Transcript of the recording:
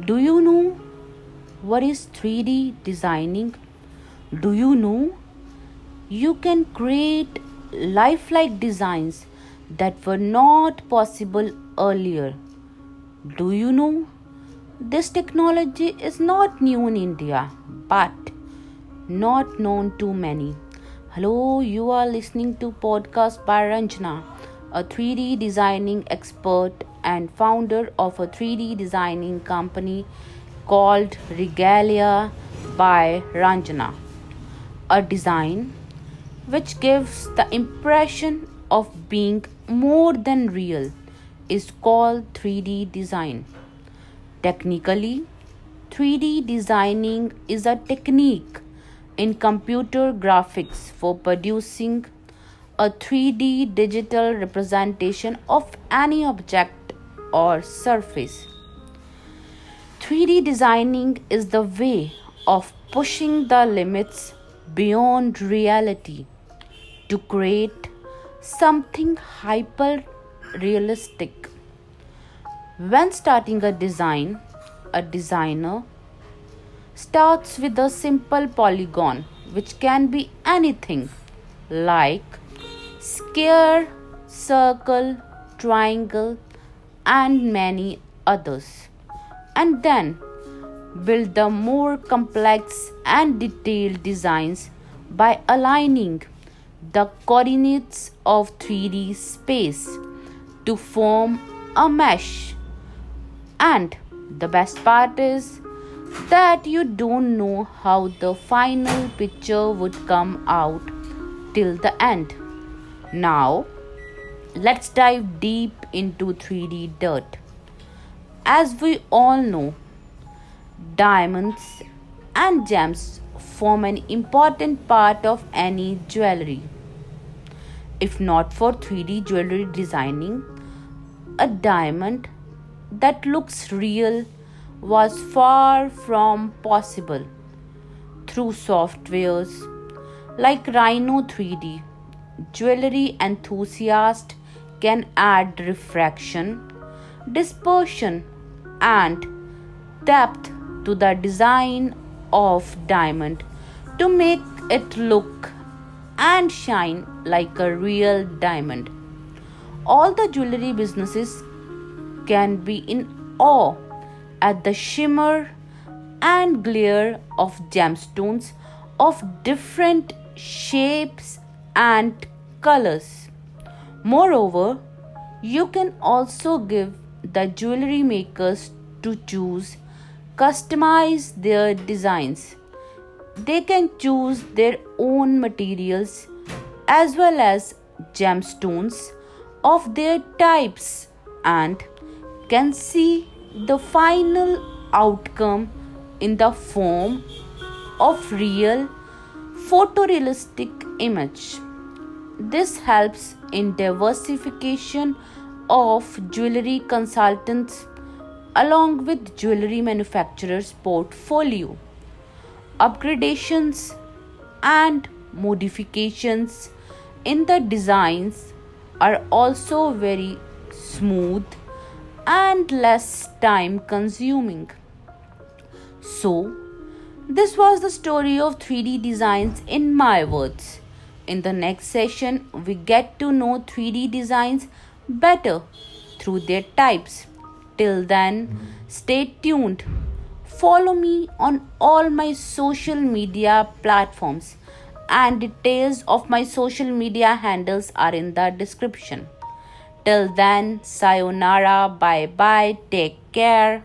Do you know what is 3D designing? Do you know you can create lifelike designs that were not possible earlier? Do you know this technology is not new in India but not known to many? Hello, you are listening to podcast by Ranjana, a 3D designing expert and founder of a 3D designing company called Regalia by Ranjana. A design which gives the impression of being more than real is called 3D design. Technically, 3D designing is a technique in computer graphics for producing a 3D digital representation of any object or surface. 3D designing is the way of pushing the limits beyond reality to create something hyper realistic. When starting a design, a designer starts with a simple polygon which can be anything like square, circle, triangle, and many others, and then build the more complex and detailed designs by aligning the coordinates of 3D space to form a mesh. And the best part is that you don't know how the final picture would come out till the end. Now, let's dive deep into 3D dirt. As we all know, diamonds and gems form an important part of any jewelry. If not for 3D jewelry designing, a diamond that looks real was far from possible. Through softwares like Rhino 3D, jewelry enthusiasts can add refraction, dispersion, and depth to the design of diamond to make it look and shine like a real diamond. All the jewelry businesses can be in awe at the shimmer and glare of gemstones of different shapes and colors. Moreover, you can also give the jewelry makers to choose customize their designs. They can choose their own materials as well as gemstones of their types and can see the final outcome in the form of real photorealistic image. This helps in diversification of jewelry consultants along with jewelry manufacturers portfolio. Upgradations and modifications in the designs are also very smooth and less time consuming. So, this was the story of 3D designs in my words. In the next session, we get to know 3D designs better through their types. Till then, stay tuned. Follow me on all my social media platforms, and details of my social media handles are in the description. Till then, sayonara, bye bye, take care.